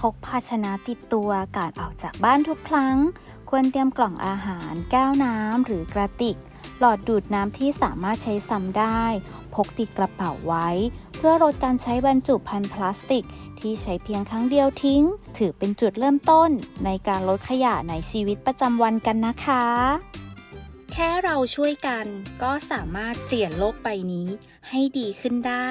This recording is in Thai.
พกภาชนะติดตัวก่อนออกจากบ้านทุกครั้ง ควรเตรียมกล่องอาหาร แก้วน้ำหรือกระติก หลอดดูดน้ำที่สามารถใช้ซ้ำได้ พกติดกระเป๋าไว้ เพื่อลดการใช้บรรจุภัณฑ์พลาสติก ที่ใช้เพียงครั้งเดียวทิ้ง ถือเป็นจุดเริ่มต้น ในการลดขยะในชีวิตประจำวันกันนะคะ แค่เราช่วยกันก็สามารถเปลี่ยนโลกใบนี้ให้ดีขึ้นได้